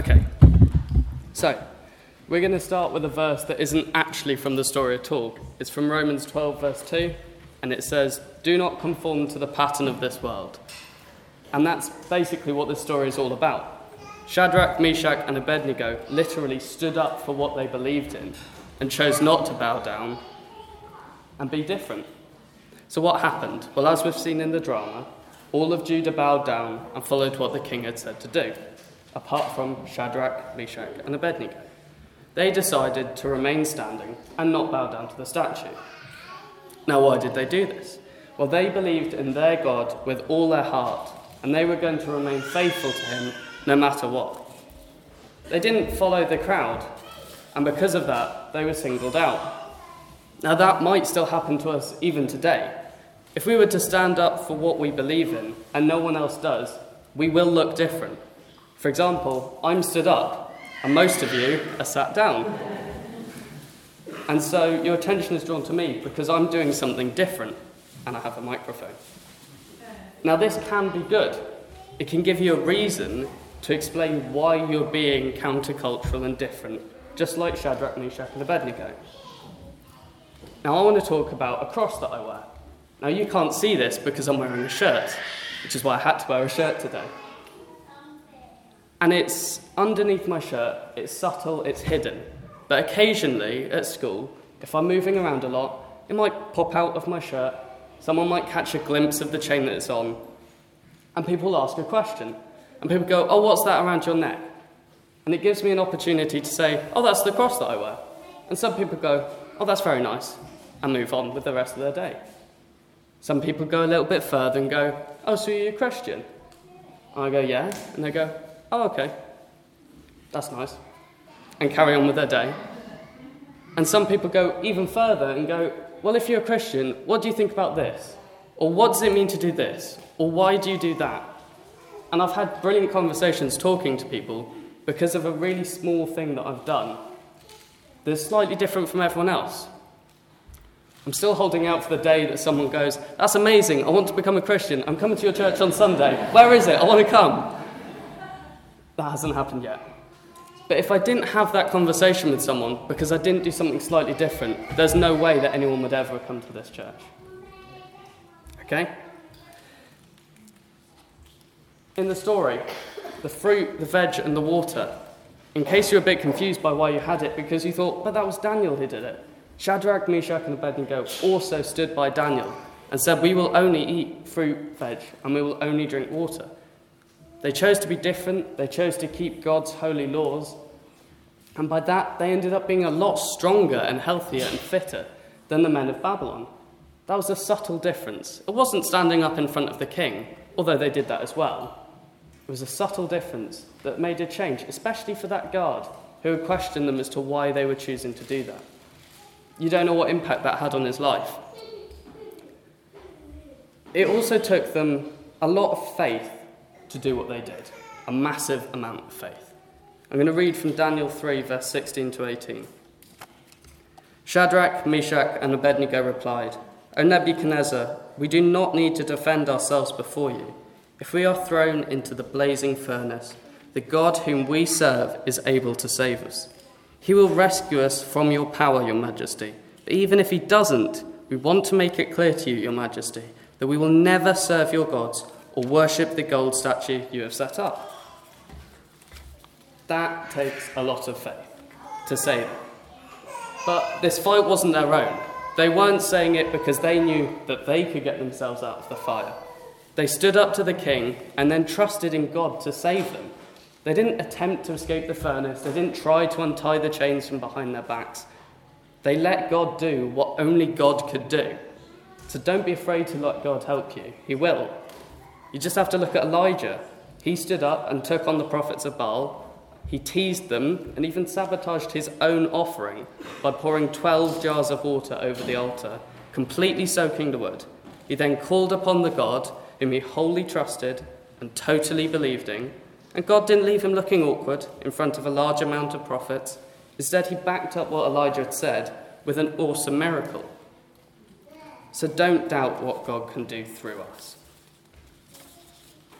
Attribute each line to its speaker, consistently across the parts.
Speaker 1: Okay, so we're going to start with a verse that isn't actually from the story at all. It's from Romans 12, verse 2, and it says, Do not conform to the pattern of this world. And that's basically what this story is all about. Shadrach, Meshach, and Abednego literally stood up for what they believed in and chose not to bow down and be different. So, what happened? Well, as we've seen in the drama, all of Judah bowed down and followed what the king had said to do, apart from Shadrach, Meshach, and Abednego. They decided to remain standing and not bow down to the statue. Now, why did they do this? Well, they believed in their God with all their heart, and they were going to remain faithful to him no matter what. They didn't follow the crowd, and because of that, they were singled out. Now, that might still happen to us even today. If we were to stand up for what we believe in and no one else does, we will look different. For example, I'm stood up, and most of you are sat down. And so your attention is drawn to me because I'm doing something different and I have a microphone. Now, this can be good. It can give you a reason to explain why you're being countercultural and different, just like Shadrach, Meshach, and Abednego. Now, I want to talk about a cross that I wear. Now, you can't see this because I'm wearing a shirt, which is why I had to wear a shirt today. And it's underneath my shirt, it's subtle, it's hidden. But occasionally at school, if I'm moving around a lot, it might pop out of my shirt, someone might catch a glimpse of the chain that it's on, and people ask a question. And people go, Oh, what's that around your neck? And it gives me an opportunity to say, Oh, that's the cross that I wear. And some people go, Oh, that's very nice, and move on with the rest of their day. Some people go a little bit further and go, Oh, so you're a Christian? And I go, Yeah. And they go, Oh, okay. That's nice. And carry on with their day. And some people go even further and go, Well, if you're a Christian, what do you think about this? Or what does it mean to do this? Or why do you do that? And I've had brilliant conversations talking to people because of a really small thing that I've done that's slightly different from everyone else. I'm still holding out for the day that someone goes, That's amazing, I want to become a Christian. I'm coming to your church on Sunday. Where is it? I want to come. That hasn't happened yet. But if I didn't have that conversation with someone because I didn't do something slightly different, there's no way that anyone would ever come to this church. Okay? In the story, the fruit, the veg, and the water, in case you're a bit confused by why you had it, because you thought, but that was Daniel who did it. Shadrach, Meshach, and Abednego also stood by Daniel and said, We will only eat fruit, veg, and we will only drink water. They chose to be different, they chose to keep God's holy laws, and by that they ended up being a lot stronger and healthier and fitter than the men of Babylon. That was a subtle difference. It wasn't standing up in front of the king, although they did that as well. It was a subtle difference that made a change, especially for that guard who had questioned them as to why they were choosing to do that. You don't know what impact that had on his life. It also took them a lot of faith to do what they did, a massive amount of faith. I'm going to read from Daniel 3, verse 16 to 18. Shadrach, Meshach, and Abednego replied, O Nebuchadnezzar, we do not need to defend ourselves before you. If we are thrown into the blazing furnace, the God whom we serve is able to save us. He will rescue us from your power, your majesty. But even if he doesn't, we want to make it clear to you, your majesty, that we will never serve your gods or worship the gold statue you have set up. That takes a lot of faith to say that. But this fight wasn't their own. They weren't saying it because they knew that they could get themselves out of the fire. They stood up to the king and then trusted in God to save them. They didn't attempt to escape the furnace, they didn't try to untie the chains from behind their backs. They let God do what only God could do. So don't be afraid to let God help you, He will. You just have to look at Elijah. He stood up and took on the prophets of Baal. He teased them and even sabotaged his own offering by pouring 12 jars of water over the altar, completely soaking the wood. He then called upon the God whom he wholly trusted and totally believed in. And God didn't leave him looking awkward in front of a large amount of prophets. Instead, he backed up what Elijah had said with an awesome miracle. So don't doubt what God can do through us.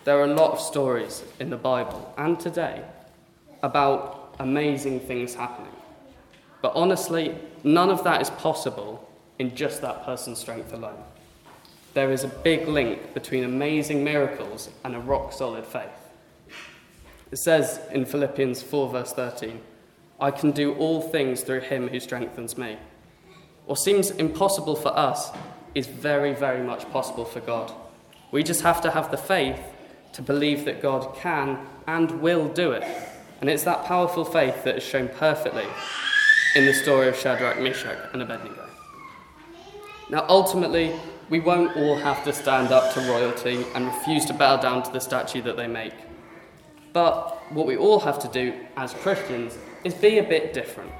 Speaker 1: There are a lot of stories in the Bible and today about amazing things happening. But honestly, none of that is possible in just that person's strength alone. There is a big link between amazing miracles and a rock solid faith. It says in Philippians 4, verse 13, I can do all things through him who strengthens me. What seems impossible for us is very, very much possible for God. We just have to have the faith to believe that God can and will do it. And it's that powerful faith that is shown perfectly in the story of Shadrach, Meshach, and Abednego. Now, ultimately, we won't all have to stand up to royalty and refuse to bow down to the statue that they make. But what we all have to do as Christians is be a bit different.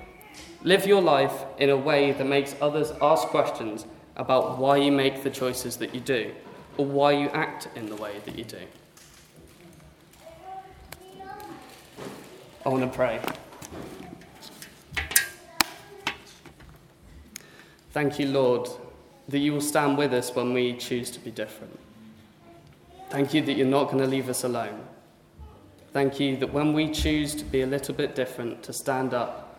Speaker 1: Live your life in a way that makes others ask questions about why you make the choices that you do or why you act in the way that you do. I want to pray. Thank you, Lord, that you will stand with us when we choose to be different. Thank you that you're not going to leave us alone. Thank you that when we choose to be a little bit different, to stand up,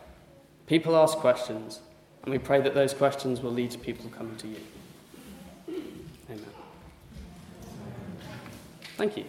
Speaker 1: people ask questions, and we pray that those questions will lead to people coming to you. Amen. Thank you.